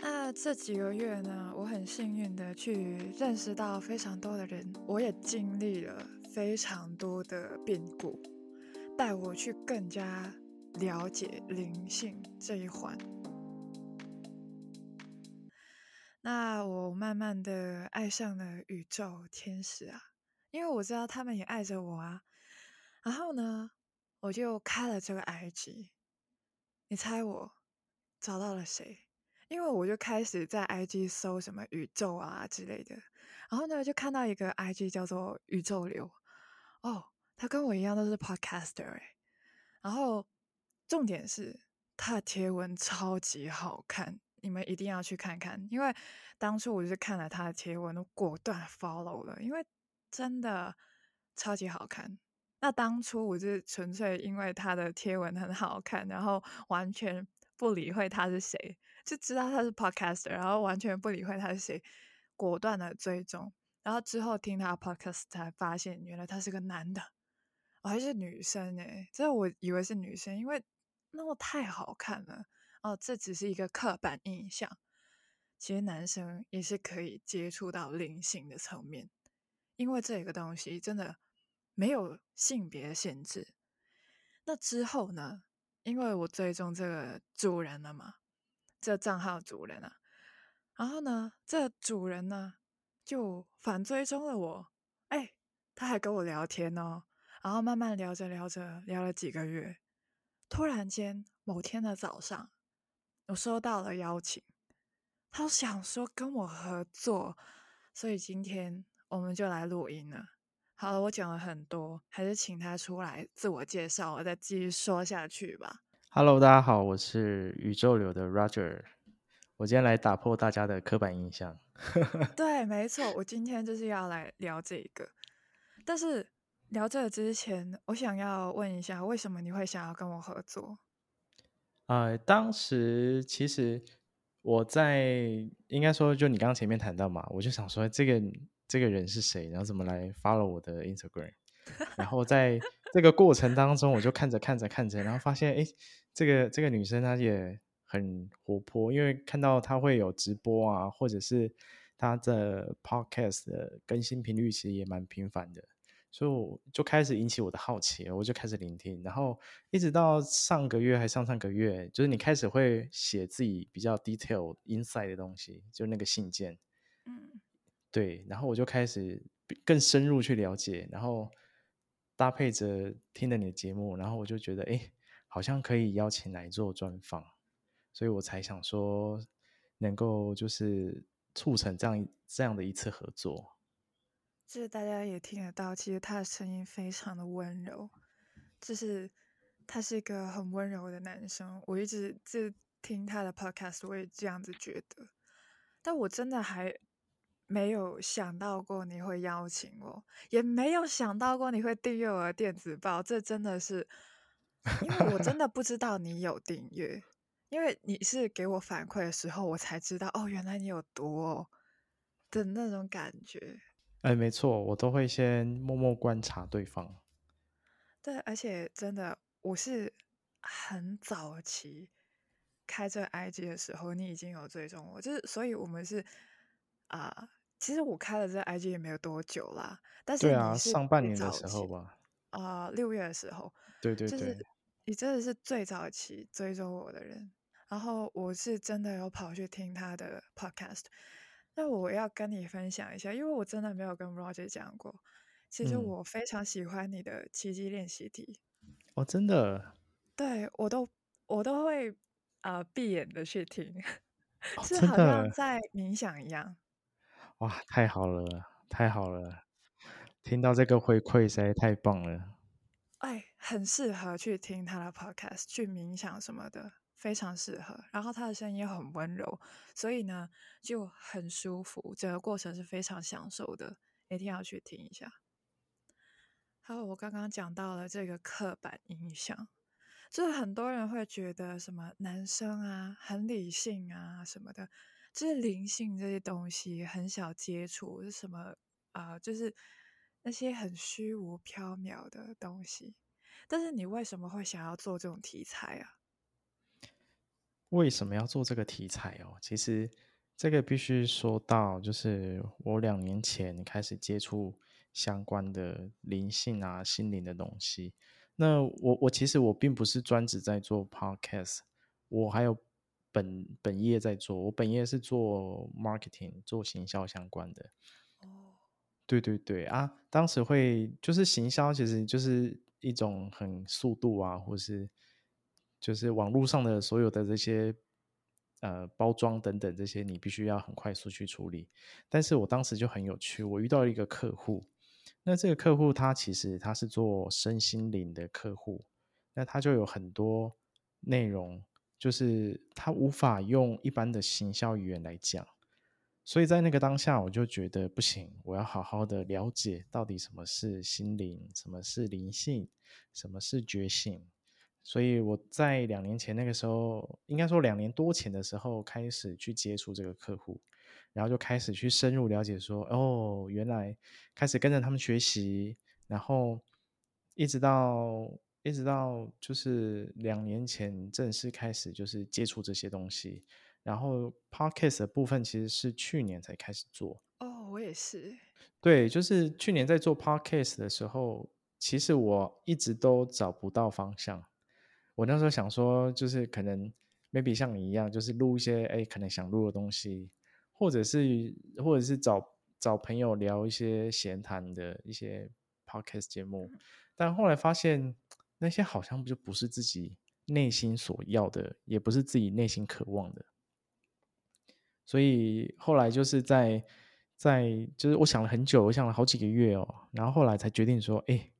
那这几个月呢，我很幸运的去认识到非常多的人，我也经历了非常多的变故，带我去更加了解灵性这一环。那我慢慢的爱上了宇宙天使啊，因为我知道他们也爱着我啊。然后呢，我就开了这个 IG，你猜我找到了谁？因为我就开始在 IG 搜什么宇宙啊之类的，然后呢就看到一个 IG 叫做宇宙流，哦，他跟我一样都是 Podcaster 哎，然后重点是他的贴文超级好看，你们一定要去看看，因为当初我就是看了他的贴文，都果断 follow 了，因为真的超级好看。那当初我是纯粹因为他的贴文很好看，然后完全不理会他是谁。就知道他是 podcaster，然后完全不理会他是谁，果断的追踪，然后之后听他 podcast 才发现，原来他是个男的，我还是女生哎，这我以为是女生，因为那么太好看了哦，这只是一个刻板印象，其实男生也是可以接触到灵性的层面，因为这个东西真的没有性别限制。那之后呢？因为我追踪这个主人了嘛。这账号主人啊，然后呢，这主人呢就反追踪了我，哎，他还跟我聊天哦，然后慢慢聊着聊着，聊了几个月，突然间某天的早上，我收到了邀请，他想说跟我合作，所以今天我们就来录音了。好了，我讲了很多，还是请他出来自我介绍，我再继续说下去吧。Hello，大家好，我是宇宙流的 Roger，我今天来打破大家的刻板印象。对，没错，我今天就是要来聊这个。但是聊这个之前，我想要问一下，为什么你会想要跟我合作？呃，当时其实我在应该说，就你刚刚前面谈到嘛，我就想说这个这个人是谁，然后怎么来 follow 我的 Instagram，然后在这个过程当中，我就看着看着看着，然后发现哎。这个这个女生她也很活泼，因为看到她会有直播啊，或者是她的 podcast 的更新频率其实也蛮频繁的，所以我就开始引起我的好奇，我就开始聆听，然后一直到上个月还上上个月，就是你开始会写自己比较 detail inside 的东西，就那个信件，嗯，对，然后我就开始更深入去了解，然后搭配着听了你的节目，然后我就觉得哎。好像可以邀请来做专访，所以我才想说，能够就是促成这样这样的一次合作。就是大家也听得到，其实他的声音非常的温柔，就是他是一个很温柔的男生。我一直就听他的 podcast，我也这样子觉得。但我真的还没有想到过你会邀请我，也没有想到过你会订阅我的电子报，这真的是。因为我真的不知道你有订阅，因为你是给我反馈的时候，我才知道哦，原来你有读的那种感觉。哎，没错，我都会先默默观察对方。对，而且真的，我是很早期开这 IG 的时候，你已经有追踪我，就是所以我们是啊，其实我开了这 IG 也没有多久啦，但是对啊，上半年的时候吧，啊，六月的时候，对对对。你真的是最早期追踪我的人，然后我是真的有跑去听他的 podcast。那我要跟你分享一下，因为我真的没有跟 Roger 讲过。其实我非常喜欢你的奇迹练习题。哦，真的？对，我都我都会呃闭眼的去听，是好像在冥想一样。哇，太好了，太好了！听到这个回馈实在太棒了。哎，很适合去听他的 podcast，去冥想什么的，非常适合。然后他的声音又很温柔，所以呢就很舒服，整个过程是非常享受的，一定要去听一下。还有我刚刚讲到了这个刻板印象，就是很多人会觉得什么男生啊很理性啊什么的，就是灵性这些东西很少接触，是什么啊？就是。那些很虚无缥缈的东西，但是你为什么会想要做这种题材啊？为什么要做这个题材哦？其实这个必须说到，就是我两年前开始接触相关的灵性啊、心灵的东西。那我我其实我并不是专职在做 podcast，我还有本本业在做。我本业是做 marketing，做行销相关的。哦，对对对啊，当时会就是行销，其实就是一种很速度啊，或是就是网络上的所有的这些呃包装等等这些，你必须要很快速去处理。但是我当时就很有趣，我遇到一个客户，那这个客户他其实他是做身心灵的客户，那他就有很多内容，就是他无法用一般的行销语言来讲。所以在那个当下，我就觉得不行，我要好好的了解到底什么是心灵，什么是灵性，什么是觉醒。所以我在两年前那个时候，应该说两年多前的时候，开始去接触这个客户，然后就开始去深入了解，说哦，原来开始跟着他们学习，然后一直到一直到就是两年前正式开始就是接触这些东西。然后 podcast 的部分其实是去年才开始做。哦，我也是。对，就是去年在做 podcast 的时候，其实我一直都找不到方向。我那时候想说，就是可能 maybe 像你一样，就是录一些哎，可能想录的东西，或者是或者是找找朋友聊一些闲谈的一些 podcast 节目。但后来发现，那些好像不就不是自己内心所要的，也不是自己内心渴望的。所以后来就是在在就是我想了很久，我想了好几个月哦，然后后来才决定说，哎，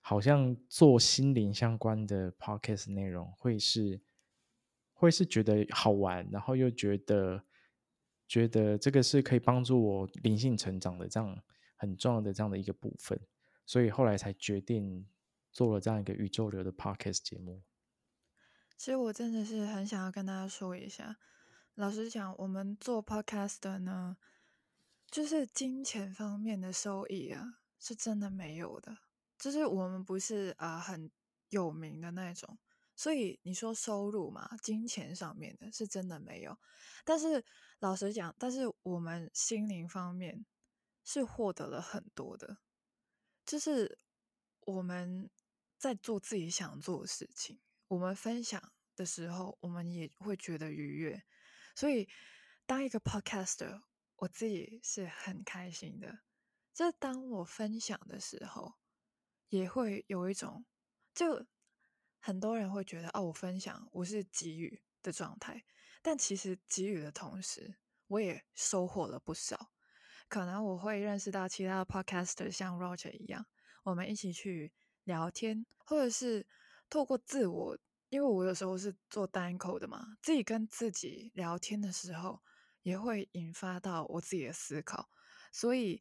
好像做心灵相关的 podcast 内容会是会是觉得好玩，然后又觉得觉得这个是可以帮助我灵性成长的这样很重要的这样的一个部分，所以后来才决定做了这样一个宇宙流的 podcast 节目。其实我真的是很想要跟大家说一下。老实讲，我们做 podcast 呢，就是金钱方面的收益啊，是真的没有的。就是我们不是啊很有名的那种，所以你说收入嘛，金钱上面的是真的没有。但是老实讲，但是我们心灵方面是获得了很多的，就是我们在做自己想做的事情，我们分享的时候，我们也会觉得愉悦。所以，当一个 podcaster，我自己是很开心的。就当我分享的时候，也会有一种，就很多人会觉得，哦，我分享我是给予的状态，但其实给予的同时，我也收获了不少。可能我会认识到其他的 podcaster，像 Roger 一样，我们一起去聊天，或者是透过自我。因为我有时候是做单口的嘛，自己跟自己聊天的时候，也会引发到我自己的思考，所以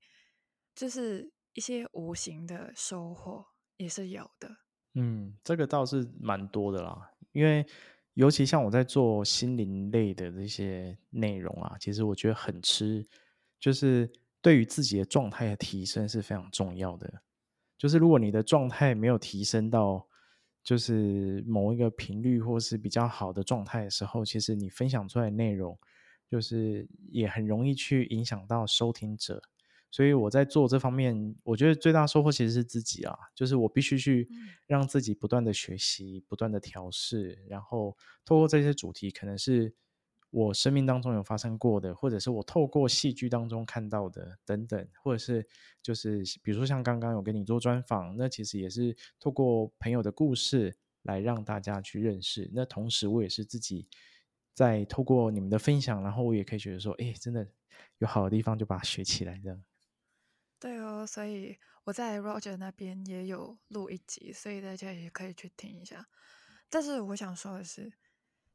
就是一些无形的收获也是有的。嗯，这个倒是蛮多的啦，因为尤其像我在做心灵类的这些内容啊，其实我觉得很吃，就是对于自己的状态的提升是非常重要的。就是如果你的状态没有提升到。就是某一个频率或是比较好的状态的时候，其实你分享出来的内容，就是也很容易去影响到收听者。所以我在做这方面，我觉得最大收获其实是自己啊，就是我必须去让自己不断的学习，不断的调试，然后透过这些主题，可能是。我生命当中有发生过的，或者是我透过戏剧当中看到的等等，或者是就是比如说像刚刚有跟你做专访，那其实也是透过朋友的故事来让大家去认识。那同时我也是自己在透过你们的分享，然后我也可以觉得说，哎，真的有好的地方就把它学起来的。对哦，所以我在 Roger 那边也有录一集，所以大家也可以去听一下。但是我想说的是，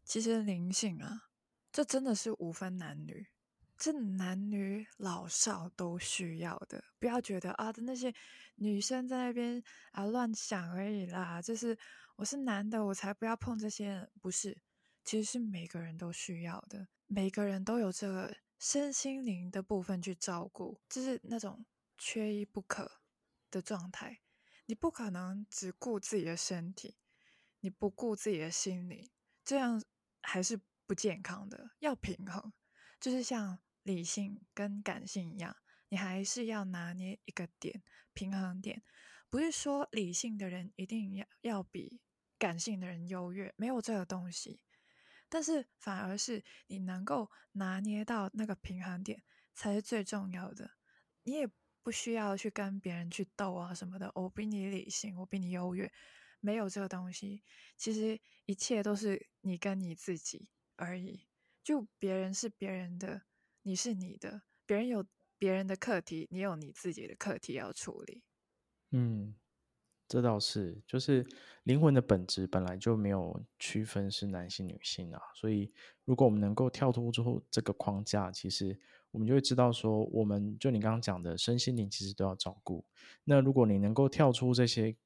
其实灵性啊。这真的是无分男女，这男女老少都需要的。不要觉得啊，那些女生在那边啊乱想而已啦。就是我是男的，我才不要碰这些。不是，其实是每个人都需要的，每个人都有这个身心灵的部分去照顾，就是那种缺一不可的状态。你不可能只顾自己的身体，你不顾自己的心灵，这样。还是不健康的，要平衡，就是像理性跟感性一样，你还是要拿捏一个点，平衡点，不是说理性的人一定要要比感性的人优越，没有这个东西，但是反而是你能够拿捏到那个平衡点才是最重要的，你也不需要去跟别人去斗啊什么的，我比你理性，我比你优越。没有这个东西，其实一切都是你跟你自己而已。就别人是别人的，你是你的，别人有别人的课题，你有你自己的课题要处理。嗯，这倒是，就是灵魂的本质本来就没有区分是男性女性啊。所以，如果我们能够跳脱之后这个框架，其实我们就会知道说，我们就你刚刚讲的身心灵其实都要照顾。那如果你能够跳出这些。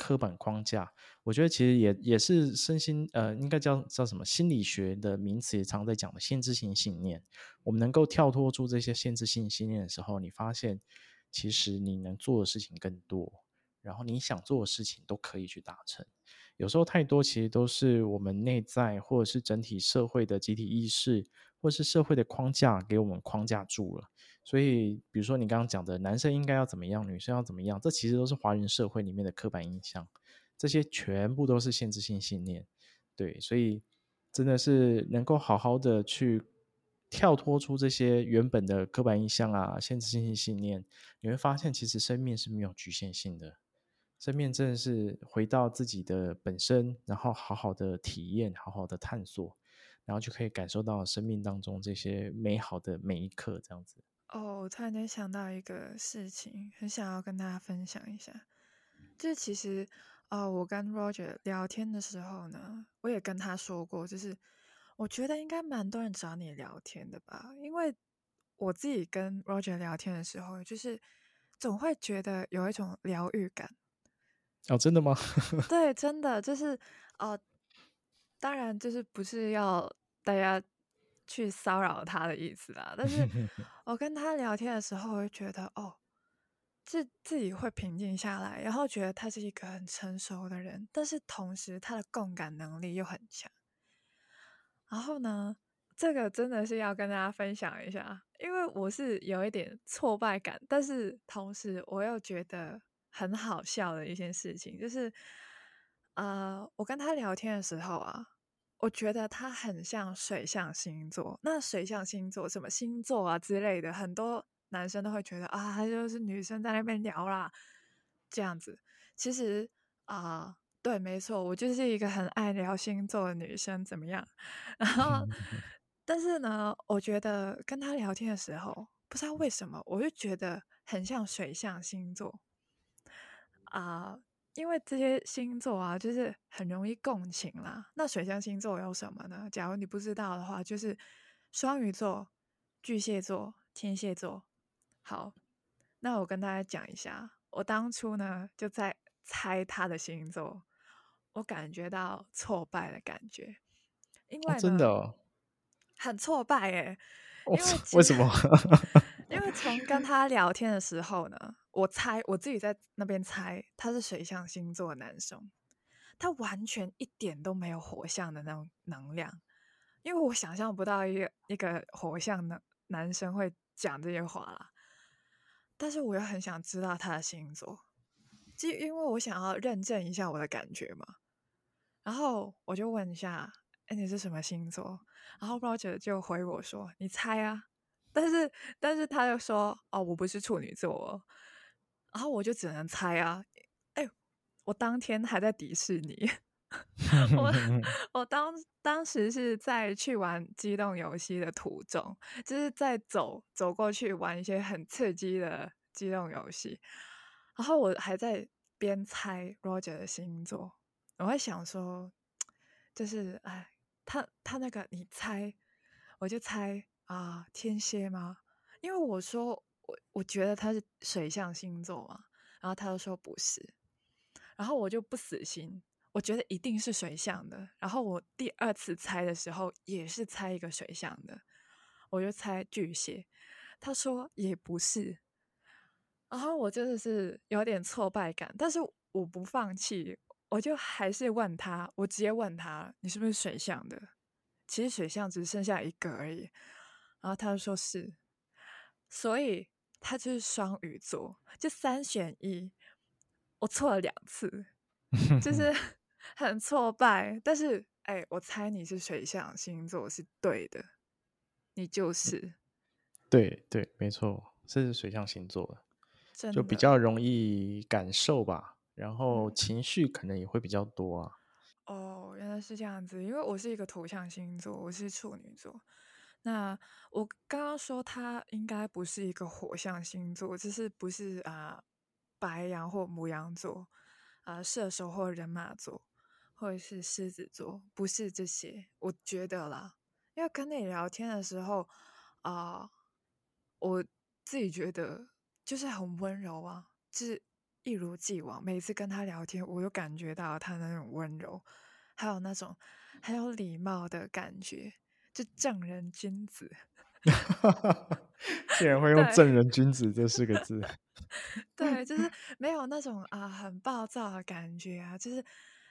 刻板框架，我觉得其实也也是身心呃，应该叫叫什么心理学的名词，也常在讲的限制性信念。我们能够跳脱出这些限制性信念的时候，你发现其实你能做的事情更多，然后你想做的事情都可以去达成。有时候太多其实都是我们内在或者是整体社会的集体意识，或是社会的框架给我们框架住了。所以，比如说你刚刚讲的，男生应该要怎么样，女生要怎么样，这其实都是华人社会里面的刻板印象，这些全部都是限制性信念。对，所以真的是能够好好的去跳脱出这些原本的刻板印象啊、限制性信念，你会发现其实生命是没有局限性的，生命真的是回到自己的本身，然后好好的体验，好好的探索，然后就可以感受到生命当中这些美好的每一刻，这样子。哦，我突然间想到一个事情，很想要跟大家分享一下。就是其实，呃，我跟 Roger 聊天的时候呢，我也跟他说过，就是我觉得应该蛮多人找你聊天的吧，因为我自己跟 Roger 聊天的时候，就是总会觉得有一种疗愈感。哦，真的吗？对，真的就是，哦，当然就是不是要大家。去骚扰他的意思啦，但是 我跟他聊天的时候，我就觉得哦，自自己会平静下来，然后觉得他是一个很成熟的人，但是同时他的共感能力又很强。然后呢，这个真的是要跟大家分享一下，因为我是有一点挫败感，但是同时我又觉得很好笑的一件事情，就是呃，我跟他聊天的时候啊。我觉得他很像水象星座，那水象星座什么星座啊之类的，很多男生都会觉得啊，他就是女生在那边聊啦，这样子。其实啊，对，没错，我就是一个很爱聊星座的女生，怎么样？然后，但是呢，我觉得跟他聊天的时候，不知道为什么，我就觉得很像水象星座啊。因为这些星座啊，就是很容易共情啦。那水象星座有什么呢？假如你不知道的话，就是双鱼座、巨蟹座、天蝎座。好，那我跟大家讲一下，我当初呢就在猜他的星座，我感觉到挫败的感觉，因为真的很挫败哎，因为为什么？因为从跟他聊天的时候呢，我猜我自己在那边猜他是水象星座的男生，他完全一点都没有火象的那种能量，因为我想象不到一个一个火象的男生会讲这些话啦。但是我又很想知道他的星座，就因为我想要认证一下我的感觉嘛。然后我就问一下，哎，你是什么星座？然后 Roger 就回我说，你猜啊。但是，但是他又说：“哦，我不是处女座哦。”然后我就只能猜啊。哎，我当天还在迪士尼，我 我当当时是在去玩机动游戏的途中，就是在走走过去玩一些很刺激的机动游戏。然后我还在边猜 Roger 的星座，我会想说，就是哎，他他那个你猜，我就猜。啊，天蝎吗？因为我说我我觉得他是水象星座嘛，然后他就说不是，然后我就不死心，我觉得一定是水象的。然后我第二次猜的时候也是猜一个水象的，我就猜巨蟹，他说也不是，然后我真的是有点挫败感，但是我不放弃，我就还是问他，我直接问他，你是不是水象的？其实水象只剩下一个而已。然后他就说是，所以他就是双鱼座，就三选一。我错了两次，就 是 很挫败。但是，哎，我猜你是水象星座是对的，你就是。对对，没错，这是水象星座的，就比较容易感受吧，然后情绪可能也会比较多啊。哦，原来是这样子，因为我是一个土象星座，我是处女座。那我刚刚说他应该不是一个火象星座，就是不是啊白羊或母羊座，啊射手或人马座，或者是狮子座，不是这些。我觉得啦，因为跟你聊天的时候啊，我自己觉得就是很温柔啊，就是一如既往，每次跟他聊天，我都感觉到他那种温柔，还有那种很有礼貌的感觉。就正人君子，竟然会用“正人君子”这四个字。对，就是没有那种啊很暴躁的感觉啊，就是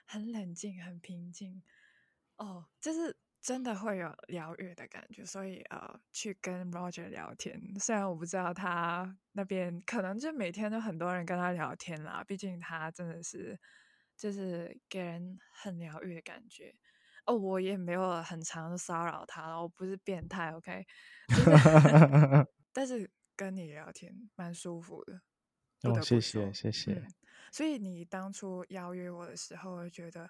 很冷静、很平静。哦，就是真的会有疗愈的感觉。所以呃，去跟 Roger 聊天，虽然我不知道他那边可能就每天都很多人跟他聊天啦，毕竟他真的是就是给人很疗愈的感觉。哦，我也没有很长的骚扰他，我不是变态，OK？但是跟你聊天蛮舒服的。哦，谢谢谢谢。所以你当初邀约我的时候，我觉得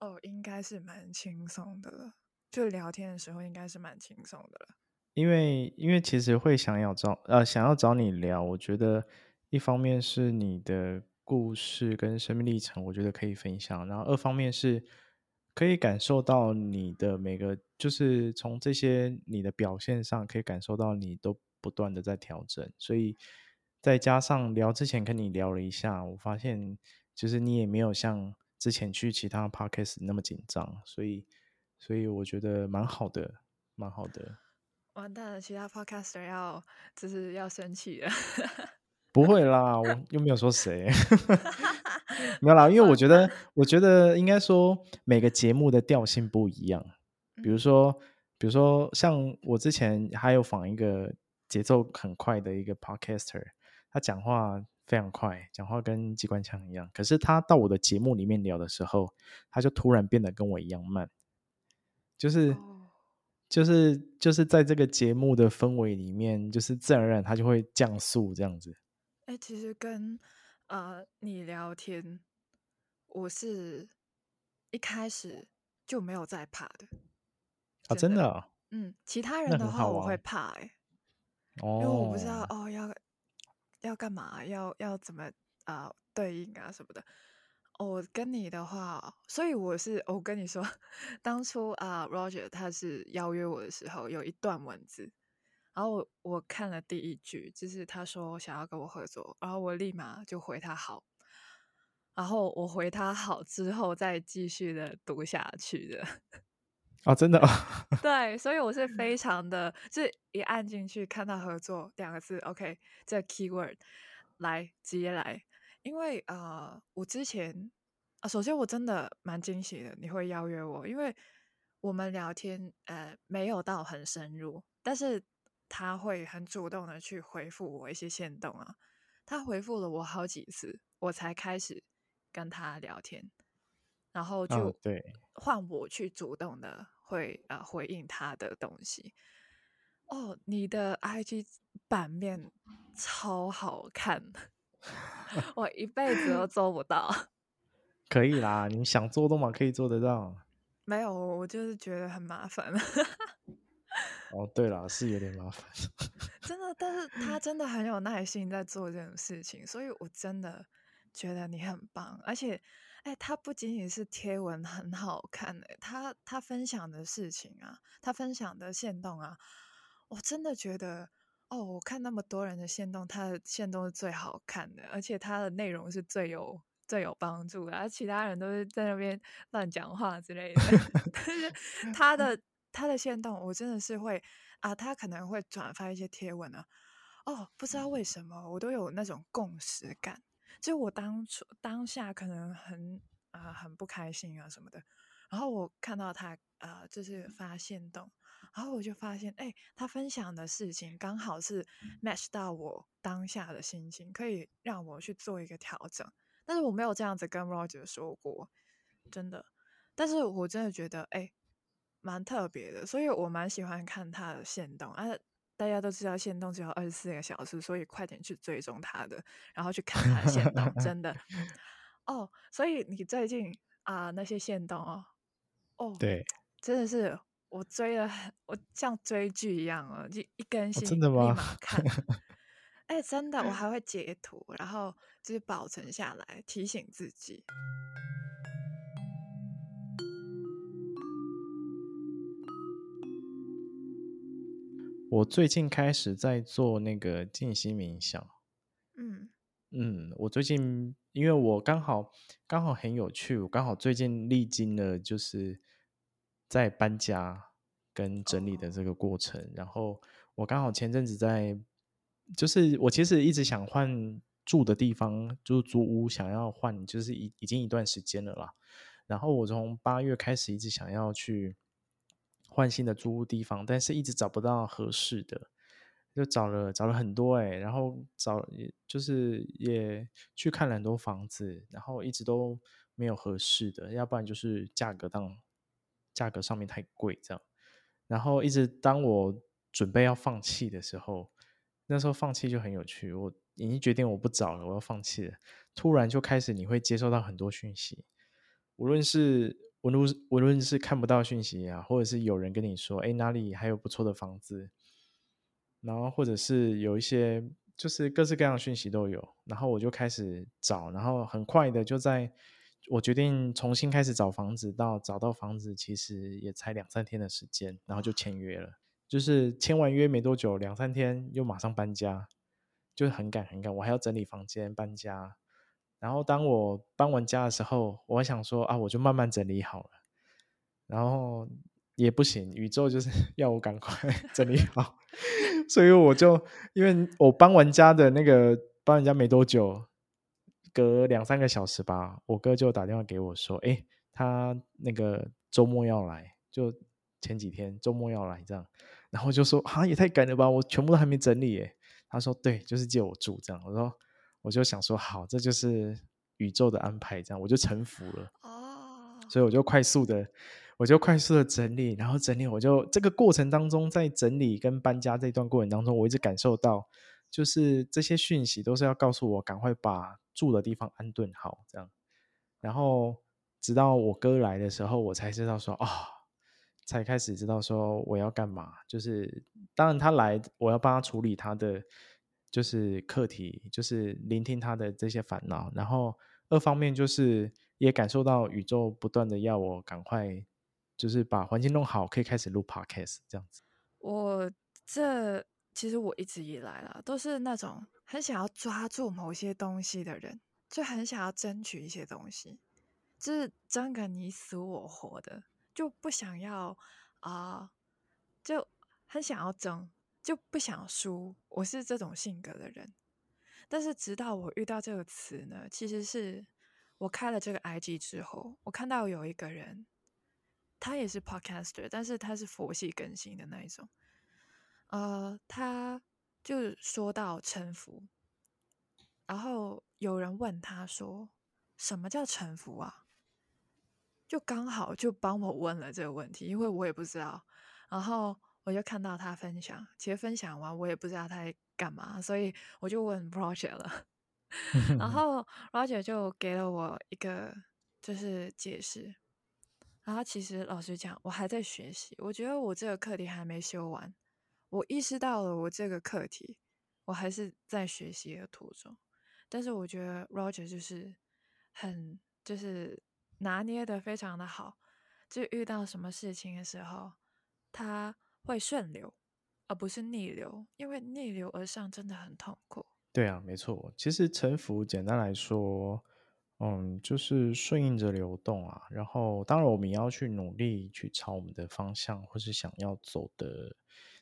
哦，应该是蛮轻松的了。就聊天的时候，应该是蛮轻松的了。因为因为其实会想要找呃想要找你聊，我觉得一方面是你的故事跟生命历程，我觉得可以分享，然后二方面是。可以感受到你的每个，就是从这些你的表现上，可以感受到你都不断的在调整。所以再加上聊之前跟你聊了一下，我发现就是你也没有像之前去其他 podcast 那么紧张，所以所以我觉得蛮好的，蛮好的。完蛋了，其他 podcaster 要就是要生气了。不会啦，我又没有说谁，没有啦，因为我觉得，我觉得应该说每个节目的调性不一样。比如说，比如说像我之前还有访一个节奏很快的一个 podcaster，他讲话非常快，讲话跟机关枪一样。可是他到我的节目里面聊的时候，他就突然变得跟我一样慢，就是就是就是在这个节目的氛围里面，就是自然而然他就会降速这样子。哎，其实跟呃你聊天，我是一开始就没有在怕的啊，真的，嗯，其他人的话我会怕哎，哦，因为我不知道哦要要干嘛，要要怎么啊对应啊什么的。我跟你的话，所以我是我跟你说，当初啊，Roger 他是邀约我的时候，有一段文字。然后我我看了第一句，就是他说想要跟我合作，然后我立马就回他好，然后我回他好之后再继续的读下去的。啊，真的？对，所以我是非常的，就一按进去看到合作两个字，OK，这 keyword 来直接来，因为呃，我之前啊，首先我真的蛮惊喜的，你会邀约我，因为我们聊天呃没有到很深入，但是。他会很主动的去回复我一些线动啊，他回复了我好几次，我才开始跟他聊天，然后就对换我去主动的会呃回应他的东西。哦，你的 IG 版面超好看，我一辈子都做不到。可以啦，你想做都嘛可以做得到。没有，我就是觉得很麻烦。哦，对了，是有点麻烦，真的，但是他真的很有耐心在做这种事情，所以我真的觉得你很棒，而且，哎，他不仅仅是贴文很好看，哎，他他分享的事情啊，他分享的线动啊，我真的觉得，哦，我看那么多人的线动，他的线动是最好看的，而且他的内容是最有最有帮助的，而其他人都是在那边乱讲话之类的，但是他的。他的线动，我真的是会啊，他可能会转发一些贴文啊，哦，不知道为什么，我都有那种共识感，就我当初当下可能很啊很不开心啊什么的，然后我看到他呃，就是发现动，然后我就发现，哎，他分享的事情刚好是 match 到我当下的心情，可以让我去做一个调整。但是我没有这样子跟 Roger 说过，真的。但是我真的觉得，哎，蛮特别的，所以我蛮喜欢看他的线动啊。大家都知道线动只有二十四个小时，所以快点去追踪他的，然后去看他的线动，真的。哦，所以你最近啊那些线动哦，哦，对，真的是我追了，我像追剧一样哦，就一更新立马看。哎，真的，我还 会截图，然后就是保存下来，提醒自己。我最近开始在做那个静心冥想。嗯嗯，我最近因为我刚好刚好很有趣，我刚好最近历经了就是在搬家跟整理的这个过程，然后我刚好前阵子在。就是我其实一直想换住的地方，就是租屋想要换，就是已已经一段时间了啦。然后我从八月开始一直想要去换新的租屋地方，但是一直找不到合适的，就找了找了很多哎，然后找就是也去看了很多房子，然后一直都没有合适的，要不然就是价格当价格上面太贵这样。然后一直当我准备要放弃的时候。那时候放弃就很有趣，我已经决定我不找了，我要放弃了。突然就开始你会接收到很多讯息，无论是无论无论是看不到讯息啊，或者是有人跟你说，哎，哪里还有不错的房子，然后或者是有一些就是各式各样的讯息都有，然后我就开始找，然后很快的就在我决定重新开始找房子，到找到房子其实也才两三天的时间，然后就签约了。就是签完约没多久，两三天又马上搬家，就很赶很赶。我还要整理房间、搬家。然后当我搬完家的时候，我想说啊，我就慢慢整理好了。然后也不行，宇宙就是 要我赶快 整理好，所以我就因为我搬完家的那个搬完家没多久，隔两三个小时吧，我哥就打电话给我说，哎，他那个周末要来，就前几天周末要来这样。然后就说啊，也太赶了吧！我全部都还没整理耶。他说对，就是借我住这样。我说我就想说好，这就是宇宙的安排，这样我就臣服了。哦，所以我就快速的，我就快速的整理，然后整理，我就这个过程当中，在整理跟搬家这段过程当中，我一直感受到，就是这些讯息都是要告诉我，赶快把住的地方安顿好，这样。然后直到我哥来的时候，我才知道说啊。才开始知道说我要干嘛，就是当然他来，我要帮他处理他的就是课题，就是聆听他的这些烦恼。然后二方面就是也感受到宇宙不断的要我赶快，就是把环境弄好，可以开始录 podcast 这样子。我这其实我一直以来啦，都是那种很想要抓住某些东西的人，就很想要争取一些东西，就是争个你死我活的。就不想要啊，就很想要争，就不想输。我是这种性格的人，但是直到我遇到这个词呢，其实是我开了这个 IG 之后，我看到有一个人，他也是 Podcaster，但是他是佛系更新的那一种。呃，他就说到臣服，然后有人问他说：“什么叫臣服啊？”就刚好就帮我问了这个问题，因为我也不知道，然后我就看到他分享，其实分享完我也不知道他在干嘛，所以我就问 Roger 了，然 后 Roger 就给了我一个就是解释，然后其实老实讲，我还在学习，我觉得我这个课题还没修完，我意识到了我这个课题，我还是在学习的途中，但是我觉得 Roger 就是很就是。拿捏的非常的好，就遇到什么事情的时候，他会顺流，而不是逆流，因为逆流而上真的很痛苦。对啊，没错。其实沉浮简单来说，嗯，就是顺应着流动啊。然后，当然我们也要去努力去朝我们的方向或是想要走的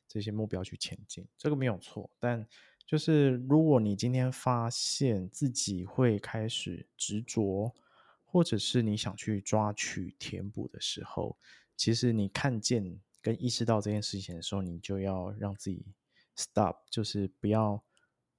这些目标去前进，这个没有错。但就是如果你今天发现自己会开始执着，或者是你想去抓取填补的时候，其实你看见跟意识到这件事情的时候，你就要让自己 stop，就是不要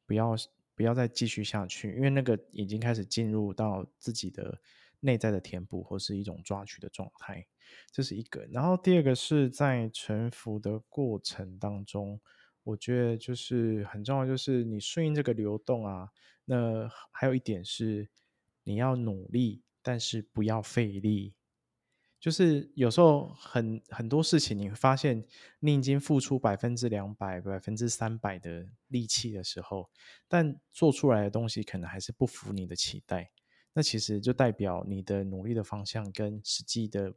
不要不要再继续下去，因为那个已经开始进入到自己的内在的填补或是一种抓取的状态，这是一个。然后第二个是在沉浮的过程当中。我觉得就是很重要，就是你顺应这个流动啊。那还有一点是，你要努力，但是不要费力。就是有时候很很多事情，你会发现你已经付出百分之两百、百分之三百的力气的时候，但做出来的东西可能还是不符你的期待。那其实就代表你的努力的方向跟实际的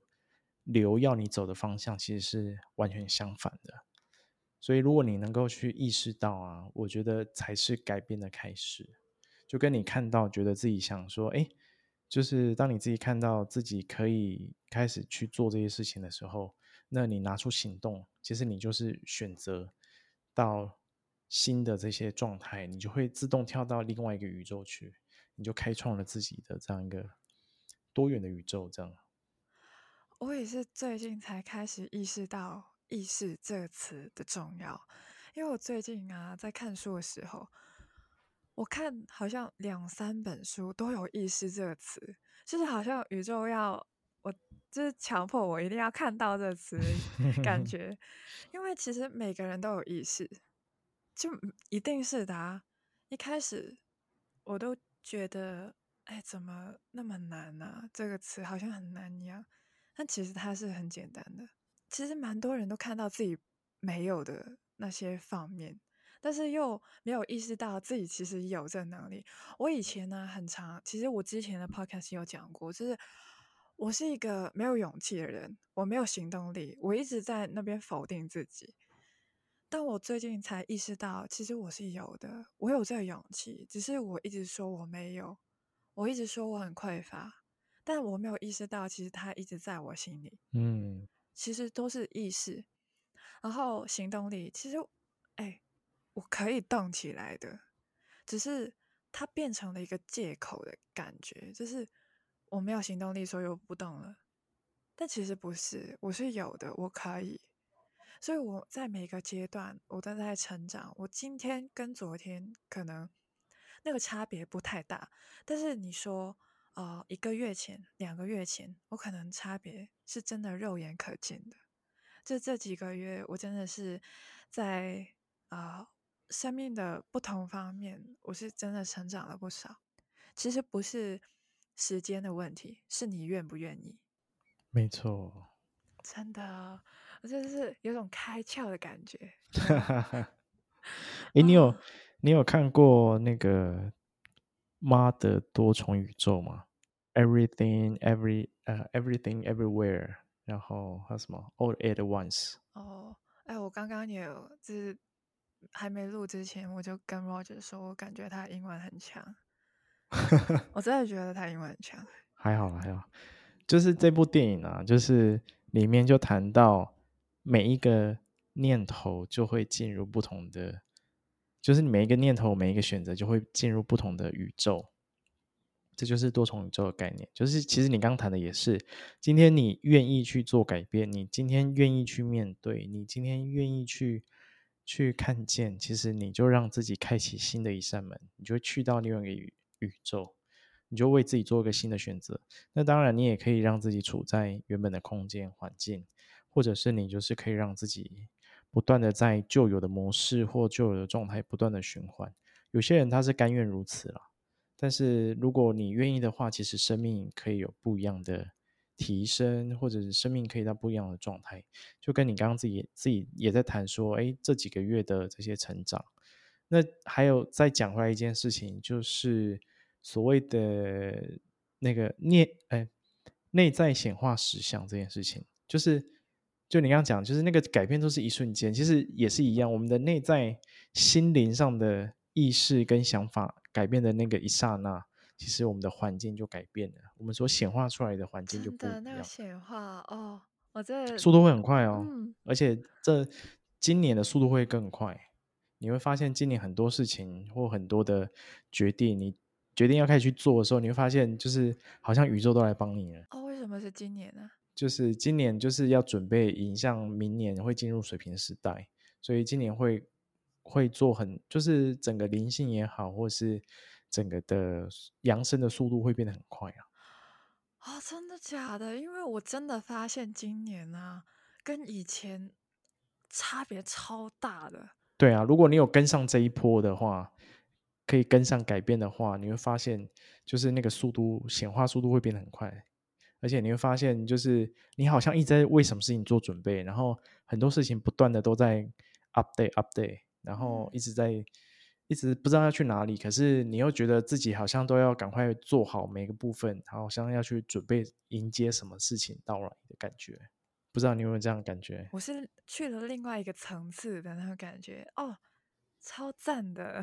流要你走的方向，其实是完全相反的。所以，如果你能够去意识到啊，我觉得才是改变的开始。就跟你看到，觉得自己想说，哎，就是当你自己看到自己可以开始去做这些事情的时候，那你拿出行动，其实你就是选择到新的这些状态，你就会自动跳到另外一个宇宙去，你就开创了自己的这样一个多元的宇宙。这样，我也是最近才开始意识到。意识这个词的重要，因为我最近啊在看书的时候，我看好像两三本书都有意识这个词，就是好像宇宙要我，就是强迫我一定要看到这个词感 觉，因为其实每个人都有意识，就一定是的啊。一开始我都觉得，哎，怎么那么难呢？这个词好像很难一样，但其实它是很简单的。其实蛮多人都看到自己没有的那些方面，但是又没有意识到自己其实有这能力。我以前呢很长，其实我之前的 podcast 有讲过，就是我是一个没有勇气的人，我没有行动力，我一直在那边否定自己。但我最近才意识到，其实我是有的，我有这个勇气，只是我一直说我没有，我一直说我很匮乏，但我没有意识到，其实它一直在我心里。嗯。其实都是意识，然后行动力。其实，哎，我可以动起来的，只是它变成了一个借口的感觉，就是我没有行动力，所以我不动了。但其实不是，我是有的，我可以。所以我在每个阶段，我都在成长。我今天跟昨天可能那个差别不太大，但是你说。啊，一个月前、两个月前，我可能差别是真的肉眼可见的。就这几个月，我真的是在啊生命的不同方面，我是真的成长了不少。其实不是时间的问题，是你愿不愿意。没错，真的，我真的是有种开窍的感觉。哎，你有你有看过那个？妈的多重宇宙吗，everything every 呃 everything everywhere，然后还有什么 all at once。哦，哎，我刚刚也有，就是还没录之前，我就跟 Roger 说，我感觉他英文很强。我 真的觉得他英文很强。还好还好，就是这部电影啊，就是里面就谈到每一个念头就会进入不同的。就是你每一个念头，每一个选择，就会进入不同的宇宙。这就是多重宇宙的概念。就是其实你刚谈的也是，今天你愿意去做改变，你今天愿意去面对，你今天愿意去去看见，其实你就让自己开启新的一扇门，你就去到另外一个宇宇宙，你就为自己做一个新的选择。那当然，你也可以让自己处在原本的空间环境，或者是你就是可以让自己。不断的在旧有的模式或旧有的状态不断的循环，有些人他是甘愿如此了，但是如果你愿意的话，其实生命可以有不一样的提升，或者是生命可以到不一样的状态。就跟你刚刚自己自己也在谈说，哎，这几个月的这些成长，那还有再讲回来一件事情，就是所谓的那个内哎内在显化实相这件事情，就是。就你刚刚讲，就是那个改变都是一瞬间，其实也是一样。我们的内在心灵上的意识跟想法改变的那个一刹那，其实我们的环境就改变了。我们所显化出来的环境就不一样。那个显化哦，我这速度会很快哦，而且这今年的速度会更快。你会发现今年很多事情或很多的决定，你决定要开始去做的时候，你会发现，就是好像宇宙都来帮你了。哦，为什么是今年呢？就是今年就是要准备迎向明年会进入水平时代，所以今年会会做很，就是整个灵性也好，或是整个的扬升的速度会变得很快啊。啊，真的假的？因为我真的发现今年啊，跟以前差别超大的。对啊，如果你有跟上这一波的话，可以跟上改变的话，你会发现就是那个速度显化速度会变得很快。而且你会发现，就是你好像一直在为什么事情做准备，然后很多事情不断的都在 update update，然后一直在一直不知道要去哪里，可是你又觉得自己好像都要赶快做好每个部分，好像要去准备迎接什么事情到来的感觉。不知道你有没有这样的感觉？我是去了另外一个层次的那种感觉哦，超赞的。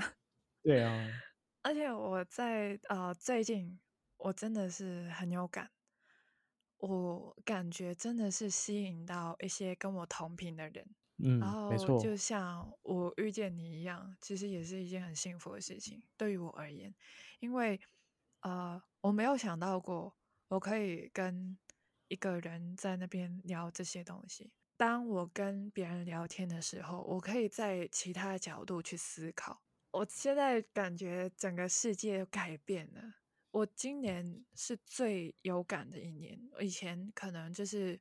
对啊，而且我在呃最近我真的是很有感。我感觉真的是吸引到一些跟我同频的人，然后就，像我遇见你一样，其实也是一件很幸福的事情，对于我而言，因为呃，我没有想到过我可以跟一个人在那边聊这些东西。当我跟别人聊天的时候，我可以在其他角度去思考。我现在感觉整个世界改变了。我今年是最有感的一年，以前可能就是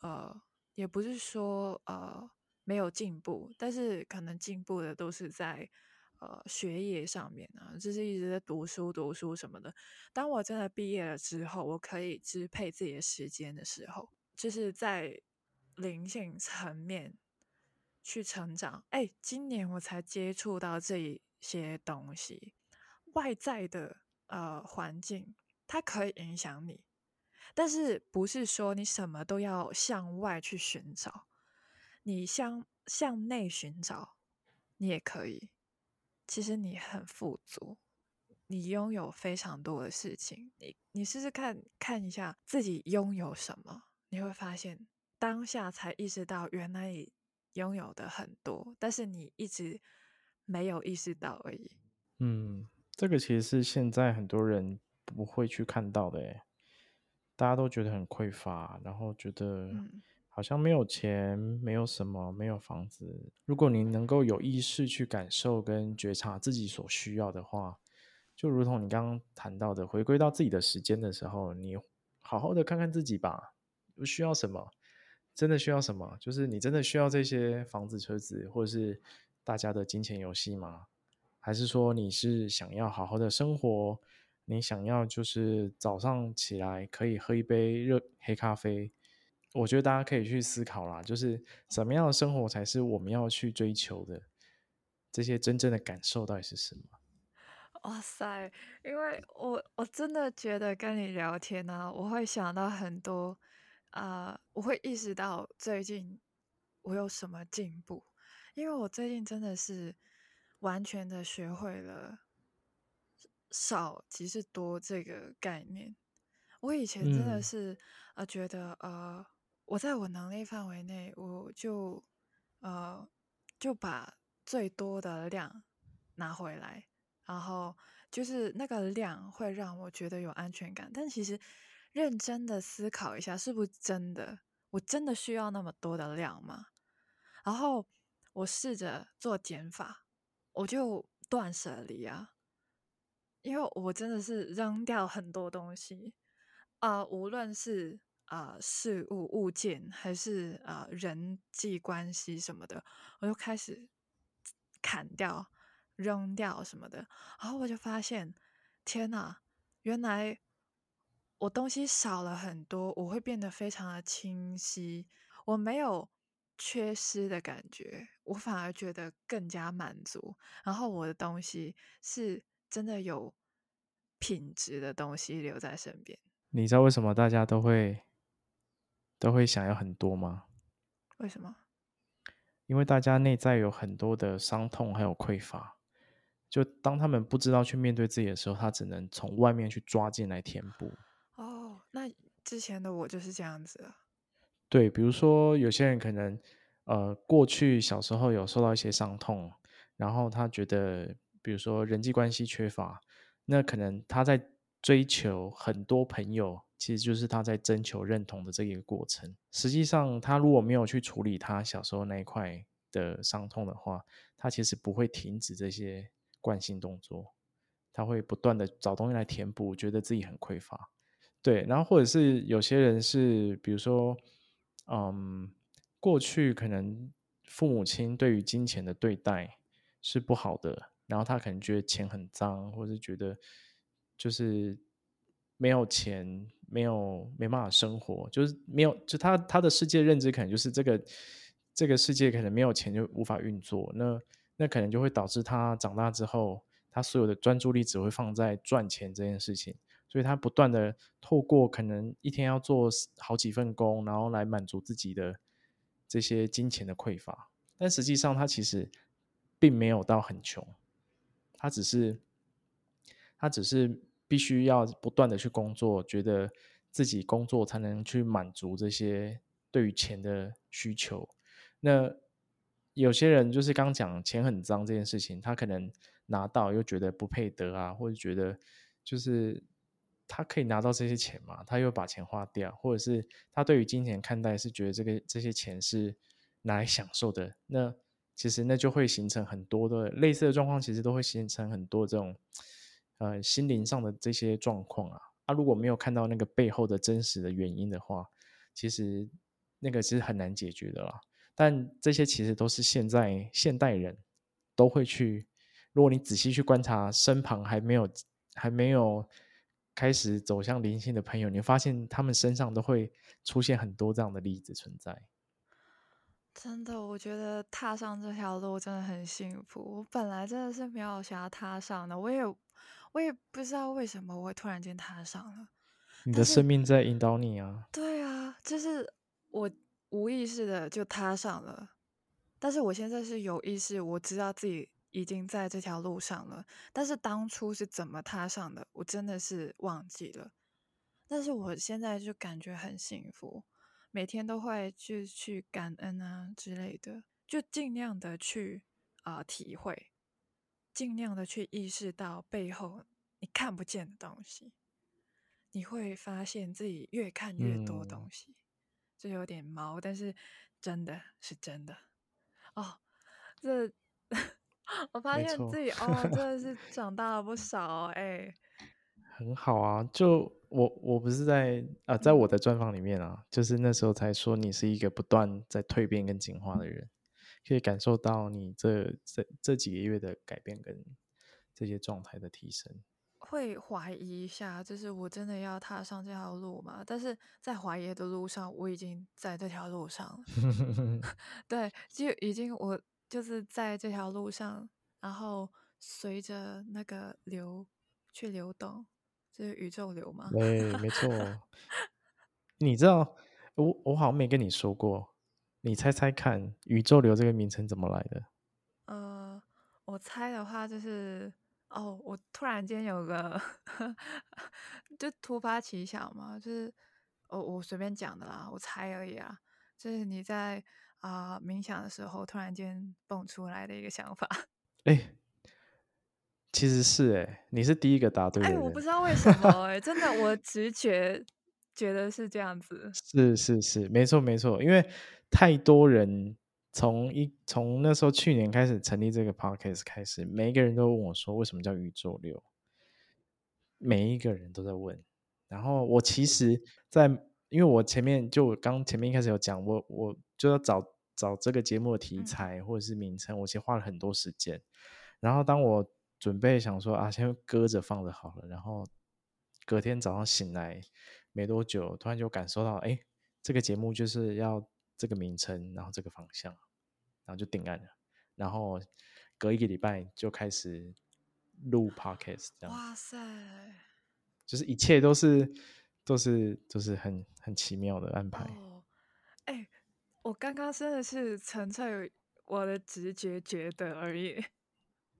呃，也不是说呃没有进步，但是可能进步的都是在呃学业上面啊，就是一直在读书读书什么的。当我真的毕业了之后，我可以支配自己的时间的时候，就是在灵性层面去成长。哎，今年我才接触到这一些东西，外在的。呃，环境它可以影响你，但是不是说你什么都要向外去寻找，你向向内寻找，你也可以。其实你很富足，你拥有非常多的事情。你你试试看看一下自己拥有什么，你会发现当下才意识到原来你拥有的很多，但是你一直没有意识到而已。嗯。这个其实是现在很多人不会去看到的，诶，大家都觉得很匮乏，然后觉得好像没有钱，没有什么，没有房子。如果你能够有意识去感受跟觉察自己所需要的话，就如同你刚刚谈到的，回归到自己的时间的时候，你好好的看看自己吧，需要什么，真的需要什么？就是你真的需要这些房子、车子，或者是大家的金钱游戏吗？还是说你是想要好好的生活？你想要就是早上起来可以喝一杯热黑咖啡？我觉得大家可以去思考啦，就是什么样的生活才是我们要去追求的？这些真正的感受到底是什么？哇塞！因为我我真的觉得跟你聊天呢，我会想到很多啊，我会意识到最近我有什么进步，因为我最近真的是。完全的学会了少即是多这个概念。我以前真的是呃觉得呃我在我能力范围内，我就呃就把最多的量拿回来，然后就是那个量会让我觉得有安全感。但其实认真的思考一下，是不是真的？我真的需要那么多的量吗？然后我试着做减法。我就断舍离啊，因为我真的是扔掉很多东西啊，无论是啊事物物件，还是啊人际关系什么的，我就开始砍掉、扔掉什么的。然后我就发现，天哪，原来我东西少了很多，我会变得非常的清晰，我没有。缺失的感觉，我反而觉得更加满足。然后我的东西是真的有品质的东西留在身边。你知道为什么大家都会都会想要很多吗？为什么？因为大家内在有很多的伤痛还有匮乏，就当他们不知道去面对自己的时候，他只能从外面去抓进来填补。哦，那之前的我就是这样子啊。对，比如说有些人可能，呃，过去小时候有受到一些伤痛，然后他觉得，比如说人际关系缺乏，那可能他在追求很多朋友，其实就是他在征求认同的这一个过程。实际上，他如果没有去处理他小时候那一块的伤痛的话，他其实不会停止这些惯性动作，他会不断的找东西来填补，觉得自己很匮乏。对，然后或者是有些人是，比如说，嗯，过去可能父母亲对于金钱的对待是不好的，然后他可能觉得钱很脏，或者觉得就是没有钱，没有没办法生活，就是没有，就他他的世界认知可能就是这个这个世界可能没有钱就无法运作，那那可能就会导致他长大之后，他所有的专注力只会放在赚钱这件事情。所以他不断的透过可能一天要做好几份工，然后来满足自己的这些金钱的匮乏，但实际上他其实并没有到很穷，他只是他只是必须要不断的去工作，觉得自己工作才能去满足这些对于钱的需求。那有些人就是刚讲钱很脏这件事情，他可能拿到又觉得不配得啊，或者觉得就是。他可以拿到这些钱嘛？他又把钱花掉，或者是他对于金钱看待是觉得这个这些钱是拿来享受的。那其实那就会形成很多的类似的状况，其实都会形成很多这种呃心灵上的这些状况啊。他如果没有看到那个背后的真实的原因的话，其实那个其实很难解决的啦。但这些其实都是现在现代人都会去，如果你仔细去观察身旁还没有还没有。开始走向灵性的朋友，你发现他们身上都会出现很多这样的例子存在。真的，我觉得踏上这条路真的很幸福。我本来真的是没有想要踏上的，我也我也不知道为什么我会突然间踏上了。你的生命在引导你啊！对啊，就是我无意识的就踏上了，但是我现在是有意识，我知道自己。已经在这条路上了，但是当初是怎么踏上的，我真的是忘记了。但是我现在就感觉很幸福，每天都会去去感恩啊之类的，就尽量的去啊体会，尽量的去意识到背后你看不见的东西，你会发现自己越看越多东西，这有点毛，但是真的是真的哦，这。我发现自己哦，真的是 长大了不少哎，很好啊。就我我不是在啊，在我的专访里面啊，就是那时候才说你是一个不断在蜕变跟进化的人，可以感受到你这这这几个月的改变跟这些状态的提升。会怀疑一下，就是我真的要踏上这条路吗？但是在怀疑的路上，我已经在这条路上了。对，就已经我。就是在这条路上，然后随着那个流去流动，就是宇宙流嘛？对，没错。你知道，我我好像没跟你说过，你猜猜看，宇宙流这个名称怎么来的？呃，我猜的话就是，哦，我突然间有个，就突发奇想嘛，就是，哦，我随便讲的啦，我猜而已啊，就是你在。啊，冥想的时候突然间蹦出来的一个想法。哎，其实是哎，你是第一个答对的。哎，我不知道为什么哎，真的，我直觉觉得是这样子。是是是，没错没错，因为太多人从一从那时候去年开始成立这个 podcast 开始，每一个人都问我说，为什么叫宇宙六？每一个人都在问。然后我其实，在因为我前面就我刚前面一开始有讲，我我就要找。找这个节目的题材或者是名称，我其实花了很多时间。然后当我准备想说啊，先搁着放着好了。然后隔天早上醒来没多久，突然就感受到，哎，这个节目就是要这个名称，然后这个方向，然后就定案了。然后隔一个礼拜就开始录 podcast，这样。哇塞！就是一切都是都是都是很很奇妙的安排。哎。我刚刚真的是纯粹我的直觉觉得而已，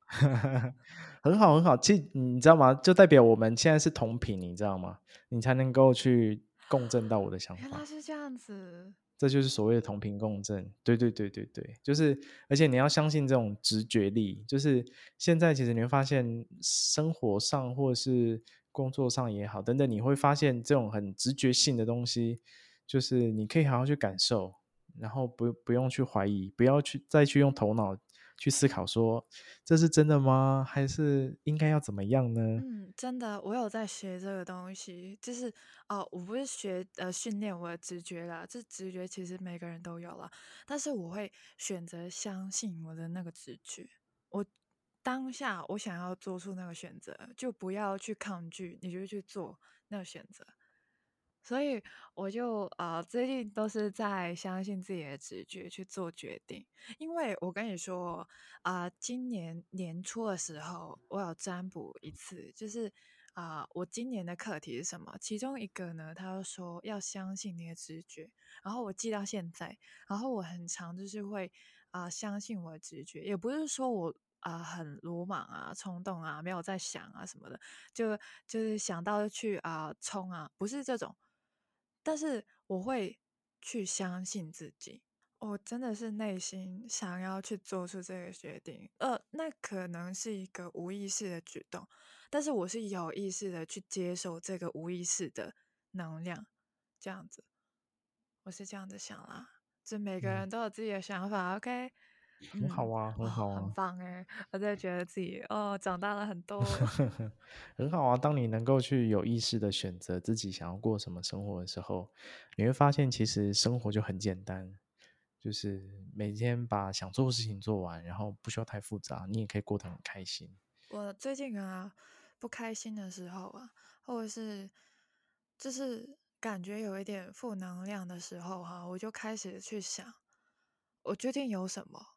很好很好。其实你知道吗？就代表我们现在是同频，你知道吗？你才能够去共振到我的想法。原来是这样子，这就是所谓的同频共振。对对对对对，就是而且你要相信这种直觉力，就是现在其实你会发现生活上或是工作上也好等等，你会发现这种很直觉性的东西，就是你可以好好去感受，然后不不用去怀疑，不要去再去用头脑。去思考说这是真的吗？还是应该要怎么样呢？嗯，真的，我有在学这个东西，就是哦，我不是学呃训练我的直觉啦，这直觉其实每个人都有了，但是我会选择相信我的那个直觉，我当下我想要做出那个选择，就不要去抗拒，你就去做那个选择。所以我就呃最近都是在相信自己的直觉去做决定，因为我跟你说啊，今年年初的时候我有占卜一次，就是啊我今年的课题是什么？其中一个呢，他说要相信你的直觉，然后我记到现在，然后我很常就是会啊相信我的直觉，也不是说我。啊，很鲁莽啊，冲动啊，没有在想啊什么的，就就是想到去啊冲啊，不是这种。但是我会去相信自己，我真的是内心想要去做出这个决定。呃，那可能是一个无意识的举动，但是我是有意识的去接受这个无意识的能量，这样子，我是这样子想啦。就每个人都有自己的想法，OK。很好啊，很好啊，很棒哎！我在觉得自己哦，长大了很多，很好啊。当你能够去有意识的选择自己想要过什么生活的时候，你会发现其实生活就很简单，就是每天把想做的事情做完，然后不需要太复杂，你也可以过得很开心。我最近啊，不开心的时候啊，或者是就是感觉有一点负能量的时候哈，我就开始去想，我究竟有什么。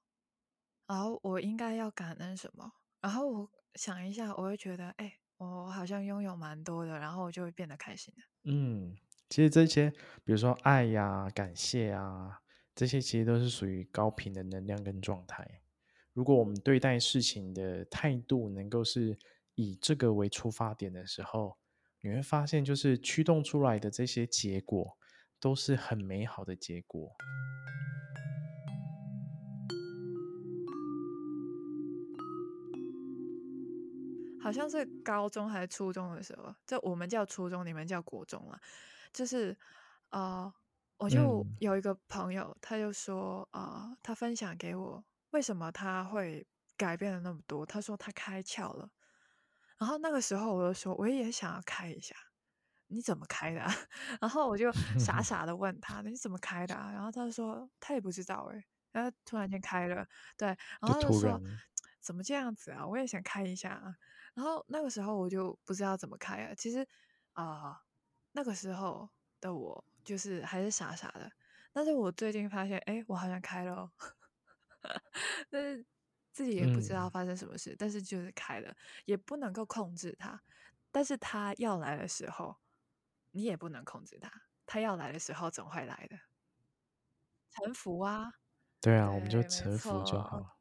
然后我应该要感恩什么？然后我想一下，我会觉得，哎，我好像拥有蛮多的，然后我就会变得开心。嗯，其实这些，比如说爱呀、感谢啊，这些其实都是属于高频的能量跟状态。如果我们对待事情的态度能够是以这个为出发点的时候，你会发现，就是驱动出来的这些结果都是很美好的结果。好像是高中还是初中的时候，就我们叫初中，你们叫国中了。就是，呃，我就有一个朋友，他就说，呃，他分享给我，为什么他会改变了那么多？他说他开窍了。然后那个时候我就说，我也想要开一下，你怎么开的？然后我就傻 傻的问他，你怎么开的？然后他说他也不知道哎，然后突然间开了，对，然后就说怎么这样子啊？我也想开一下啊。然后那个时候我就不知道怎么开啊。其实啊，那个时候的我就是还是傻傻的。但是我最近发现，哎，我好像开了，哦 但是自己也不知道发生什么事，但是就是开了，也不能够控制它。但是它要来的时候，你也不能控制它。它要来的时候总会来的，臣服啊。对啊，我们就臣服就好。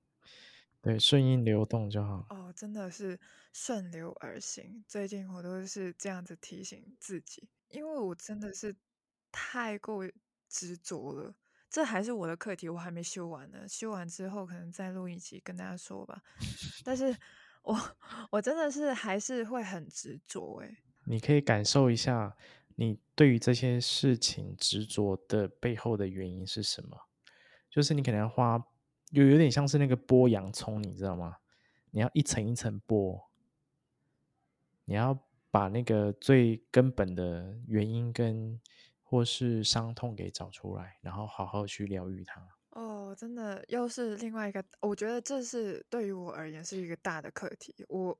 对，顺应流动就好。哦，真的是顺流而行。最近我都是这样子提醒自己，因为我真的是太过执着了。这还是我的课题，我还没修完呢。修完之后，可能再录一集跟大家说吧。但是我我真的是还是会很执着。诶，你可以感受一下，你对于这些事情执着的背后的原因是什么？就是你可能要花。有有点像是那个剥洋葱，你知道吗？你要一层一层剥，你要把那个最根本的原因跟或是伤痛给找出来，然后好好去疗愈它。哦，真的又是另外一个，我觉得这是对于我而言是一个大的课题，我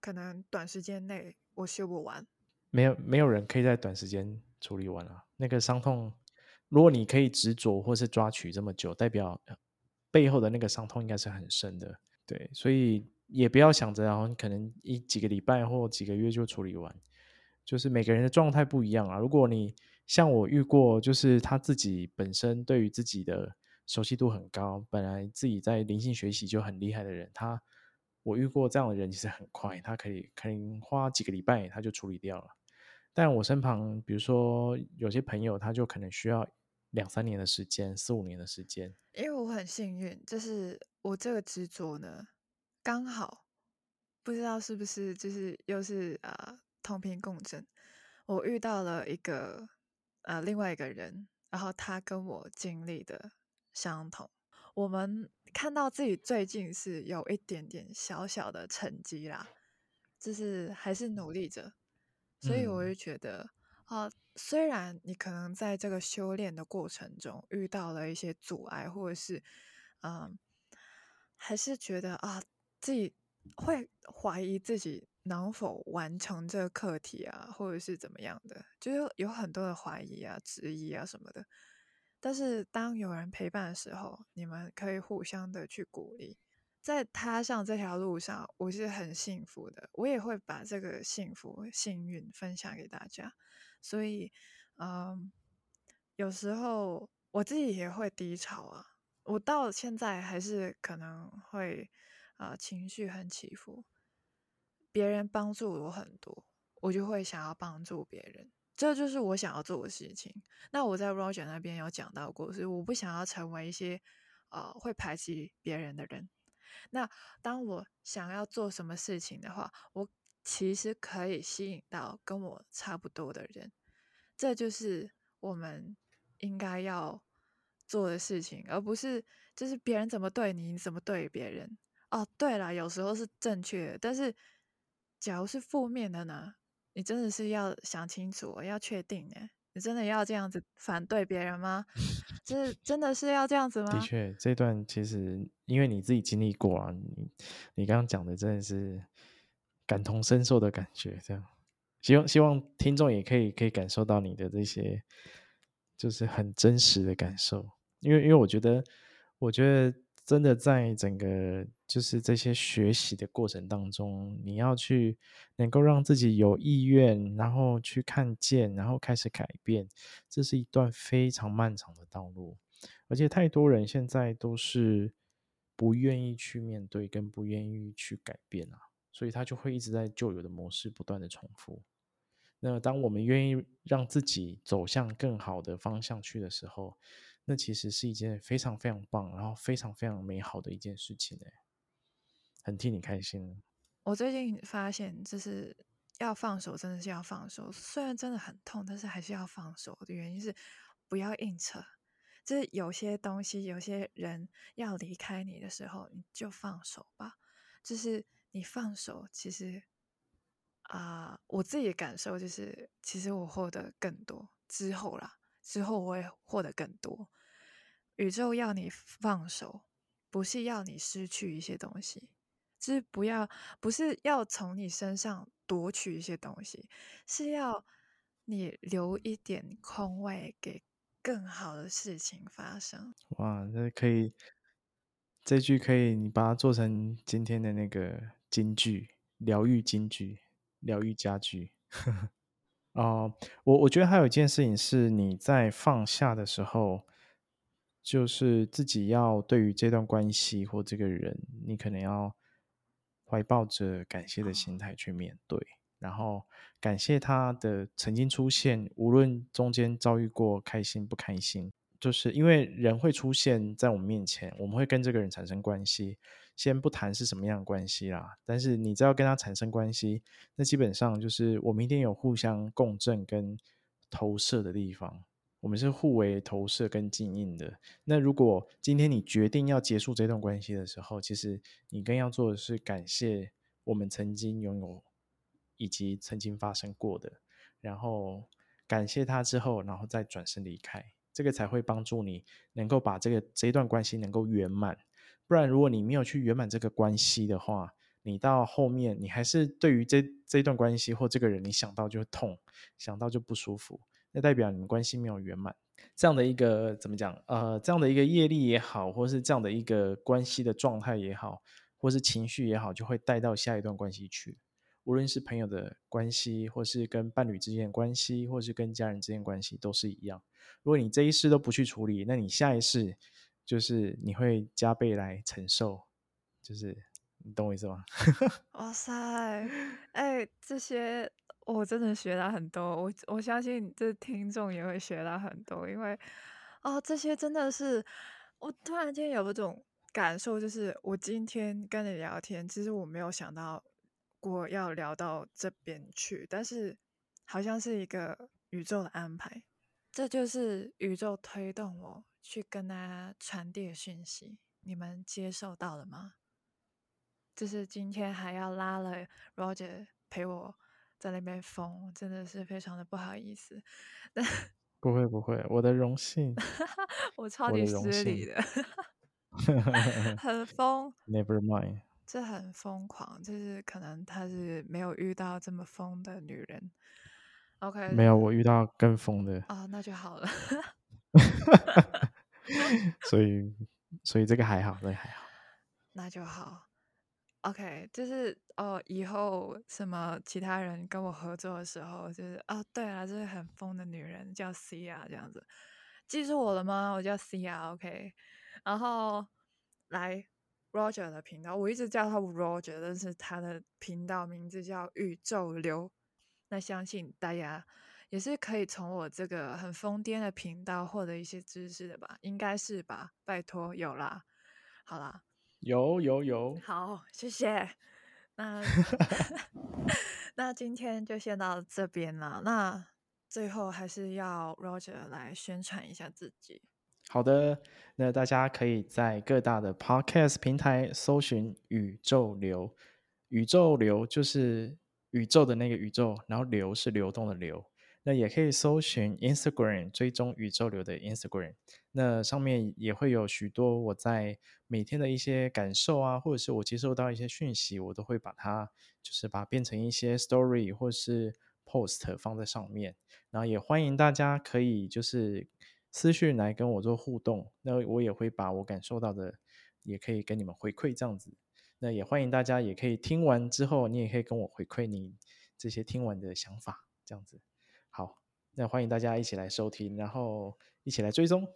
可能短时间内我修不完。没有没有人可以在短时间处理完啊。那个伤痛，如果你可以执着或是抓取这么久，代表。背后的那个伤痛应该是很深的，对，所以也不要想着，然后可能一几个礼拜或几个月就处理完，就是每个人的状态不一样啊。如果你像我遇过，就是他自己本身对于自己的熟悉度很高，本来自己在灵性学习就很厉害的人，他我遇过这样的人其实很快，他可以可能花几个礼拜他就处理掉了。但我身旁，比如说有些朋友，他就可能需要两三年的时间，四五年的时间。因为我很幸运，就是我这个执着呢，刚好不知道是不是就是又是啊同频共振，我遇到了一个呃另外一个人，然后他跟我经历的相同，我们看到自己最近是有一点点小小的成绩啦，就是还是努力着，所以我嗯就觉得。啊，虽然你可能在这个修炼的过程中遇到了一些阻碍，或者是，嗯，还是觉得啊，自己会怀疑自己能否完成这个课题啊，或者是怎么样的，就是有很多的怀疑啊、质疑啊什么的。但是当有人陪伴的时候，你们可以互相的去鼓励，在踏上这条路上，我是很幸福的，我也会把这个幸福、幸运分享给大家。所以，嗯，有时候我自己也会低潮啊，我到现在还是可能会啊、情绪很起伏，别人帮助我很多，我就会想要帮助别人，这就是我想要做的事情。那我在 Roger 那边有讲到过，是我不想要成为一些呃会排挤别人的人。那当我想要做什么事情的话，我其实可以吸引到跟我差不多的人，这就是我们应该要做的事情，而不是就是别人怎么对你，你怎么对别人。哦，对了，有时候是正确的，但是假如是负面的呢？你真的是要想清楚，要确定哎，你真的要这样子反对别人吗？这真的是要这样子吗？的确，这段其实因为你自己经历过啊，你你刚刚讲的真的是感同身受的感觉，这样。希望希望听众也可以可以感受到你的这些，就是很真实的感受。因为因为我觉得，我觉得真的在整个就是这些学习的过程当中，你要去能够让自己有意愿，然后去看见，然后开始改变，这是一段非常漫长的道路。而且太多人现在都是不愿意去面对，跟不愿意去改变啊，所以他就会一直在旧有的模式不断的重复。那当我们愿意让自己走向更好的方向去的时候，那其实是一件非常非常棒，然后非常非常美好的一件事情哎，很替你开心。我最近发现，就是要放手，真的是要放手。虽然真的很痛，但是还是要放手的原因是不要硬扯。就是有些东西，有些人要离开你的时候，你就放手吧。就是你放手，其实啊、我自己的感受就是，其实我获得更多之后啦，之后我也获得更多。宇宙要你放手，不是要你失去一些东西，就是不要，不是要从你身上夺取一些东西，是要你留一点空位给更好的事情发生。哇，这可以，这句可以，你把它做成今天的那个金句，疗愈金句，疗愈家具。哦、我我觉得还有一件事情是，你在放下的时候，就是自己要对于这段关系或这个人，你可能要怀抱着感谢的心态去面对，然后感谢他的曾经出现，无论中间遭遇过开心不开心，就是因为人会出现在我们面前，我们会跟这个人产生关系。先不谈是什么样的关系啦，但是你只要跟他产生关系，那基本上就是我们一定有互相共振跟投射的地方，我们是互为投射跟静应的。那如果今天你决定要结束这段关系的时候，其实你更要做的是感谢我们曾经拥有以及曾经发生过的，然后感谢他之后，然后再转身离开，这个才会帮助你能够把这个这一段关系能够圆满。不然，如果你没有去圆满这个关系的话，你到后面你还是对于这这段关系或这个人，你想到就痛，想到就不舒服，那代表你们关系没有圆满。这样的一个怎么讲？呃，这样的一个业力也好，或是这样的一个关系的状态也好，或是情绪也好，就会带到下一段关系去。无论是朋友的关系，或是跟伴侣之间的关系，或是跟家人之间的关系，都是一样。如果你这一世都不去处理，那你下一世就是你会加倍来承受，就是你懂我意思吗？哇塞，哎，这些我真的学到很多，我我相信这听众也会学到很多，因为哦，这些真的是我突然间有一种感受，就是我今天跟你聊天，其实我没有想到过要聊到这边去，但是好像是一个宇宙的安排，这就是宇宙推动我去跟大家传递的讯息，你们接受到了吗？就是今天还要拉了 Roger 陪我在那边疯，真的是非常的不好意思。但不会不会，我的荣幸，我超级。失礼的，很疯，Never mind，这很疯狂，就是可能他是没有遇到这么疯的女人。OK，没有我遇到更疯的，哦，那就好了。所以所以这个还好，这个还好。那就好。OK，就是哦，以后什么其他人跟我合作的时候，就是哦，对啊，这是很疯的女人叫 C 啊，这样子，记住我了吗？我叫 C 啊，OK。然后来 Roger 的频道，我一直叫他 Roger，但是他的频道名字叫宇宙流。那相信大家也是可以从我这个很疯癫的频道获得一些知识的吧？应该是吧？拜托，有啦。好啦，有有有，好，谢谢。那 那今天就先到这边了。那最后还是要 Roger 来宣传一下自己。好的，那大家可以在各大的 Podcast 平台搜寻“宇宙流”，宇宙流就是宇宙的那个宇宙，然后流是流动的流。那也可以搜寻 Instagram 追踪宇宙流的 Instagram，那上面也会有许多我在每天的一些感受啊，或者是我接收到一些讯息，我都会把它就是把变成一些 story 或是 post 放在上面。然后也欢迎大家可以就是私讯来跟我做互动，那我也会把我感受到的也可以跟你们回馈这样子。那也欢迎大家也可以听完之后，你也可以跟我回馈你这些听完的想法这样子。好，那欢迎大家一起来收听，然后一起来追踪。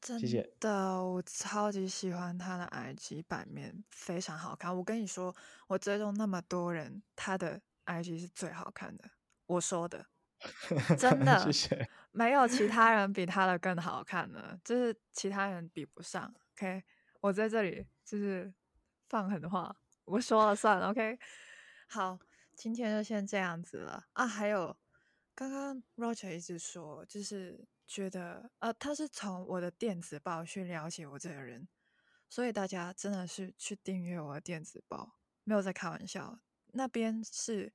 真谢谢的，我超级喜欢他的 IG 版面，非常好看。我跟你说，我追踪那么多人，他的 IG 是最好看的。我说的，真 的谢谢。没有其他人比他的更好看了，就是其他人比不上。OK，我在这里就是放狠话，我说了算。OK，好，今天就先这样子了啊。还有，刚刚 Roger 一直说，就是觉得呃，他是从我的电子报去了解我这个人，所以大家真的是去订阅我的电子报，没有在开玩笑，那边是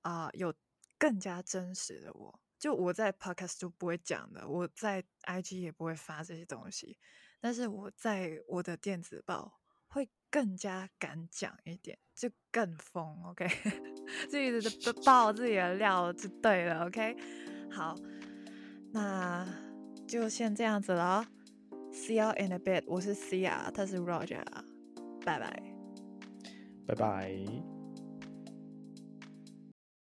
啊、有更加真实的我。就我在 podcast 就不会讲的，我在 IG 也不会发这些东西，但是我在我的电子报更加敢讲一点，就更疯，OK，自己的爆自己的料就对了，OK，好，那就先这样子了，See you in a bit，我是 Cia，他是 Roger，拜拜。拜拜。